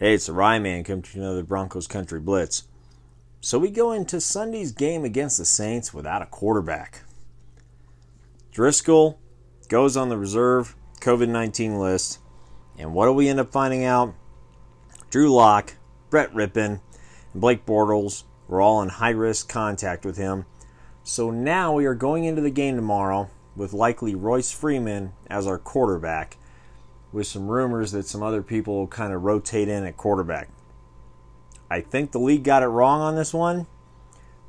Hey, it's the Rye Man coming to another Broncos Country Blitz. So we go into Sunday's game against the Saints without a quarterback. Driskel goes on the reserve COVID 19 list. And what do we end up finding out? Drew Lock, Brett Rypien, and Blake Bortles were all in high risk contact with him. So now we are going into the game tomorrow with likely Royce Freeman as our quarterback with some rumors that some other people kind of rotate in at quarterback. I think the league got it wrong on this one.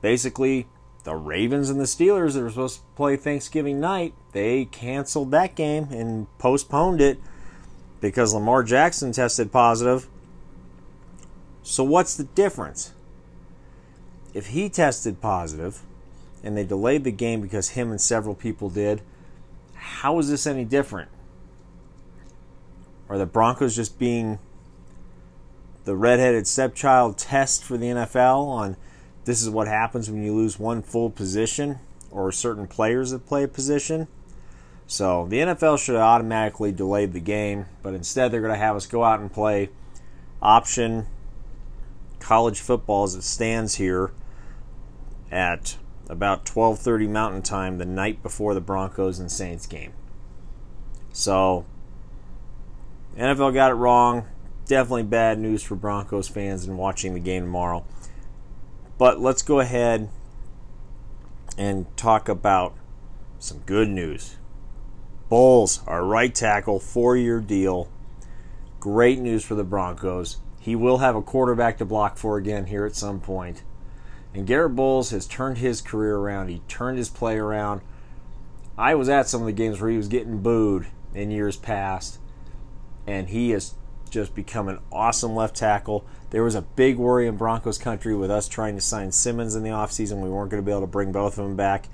Basically, the Ravens and the Steelers that were supposed to play Thanksgiving night, they canceled that game and postponed it because Lamar Jackson tested positive. So, what's the difference? If he tested positive and they delayed the game because him and several people did, how is this any different? Are the Broncos just being the redheaded stepchild test for the NFL on this is what happens when you lose one full position or certain players that play a position? So the NFL should have automatically delayed the game, but instead they're going to have us go out and play option college football as it stands here at about 12:30 Mountain Time the night before the Broncos and Saints game. So NFL got it wrong. Definitely bad news for Broncos fans and watching the game tomorrow. But let's go ahead and talk about some good news. Bolles, our right tackle, four year deal. Great news for the Broncos. He will have a quarterback to block for again here at some point. And Garrett Bolles has turned his career around. He turned his play around. I was at some of the games where he was getting booed in years past and he has just become an awesome left tackle. There was a big worry in Broncos country with us trying to sign Simmons in the offseason. We weren't going to be able to bring both of them back.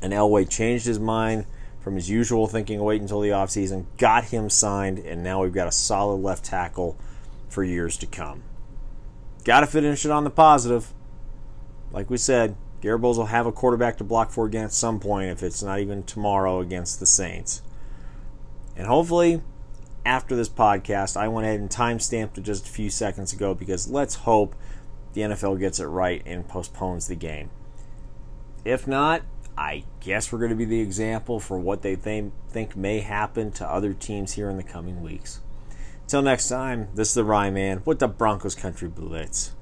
And Elway changed his mind from his usual thinking, wait until the offseason, got him signed, and now we've got a solid left tackle for years to come. Got to finish it on the positive. Like we said, Bolles will have a quarterback to block for again at some point if it's not even tomorrow against the Saints. And hopefully, after this podcast, I went ahead and time stamped it just a few seconds ago because let's hope the NFL gets it right and postpones the game. If not, I guess we're going to be the example for what they think, think may happen to other teams here in the coming weeks. Until next time, this is the Rye Man with the Broncos Country Blitz.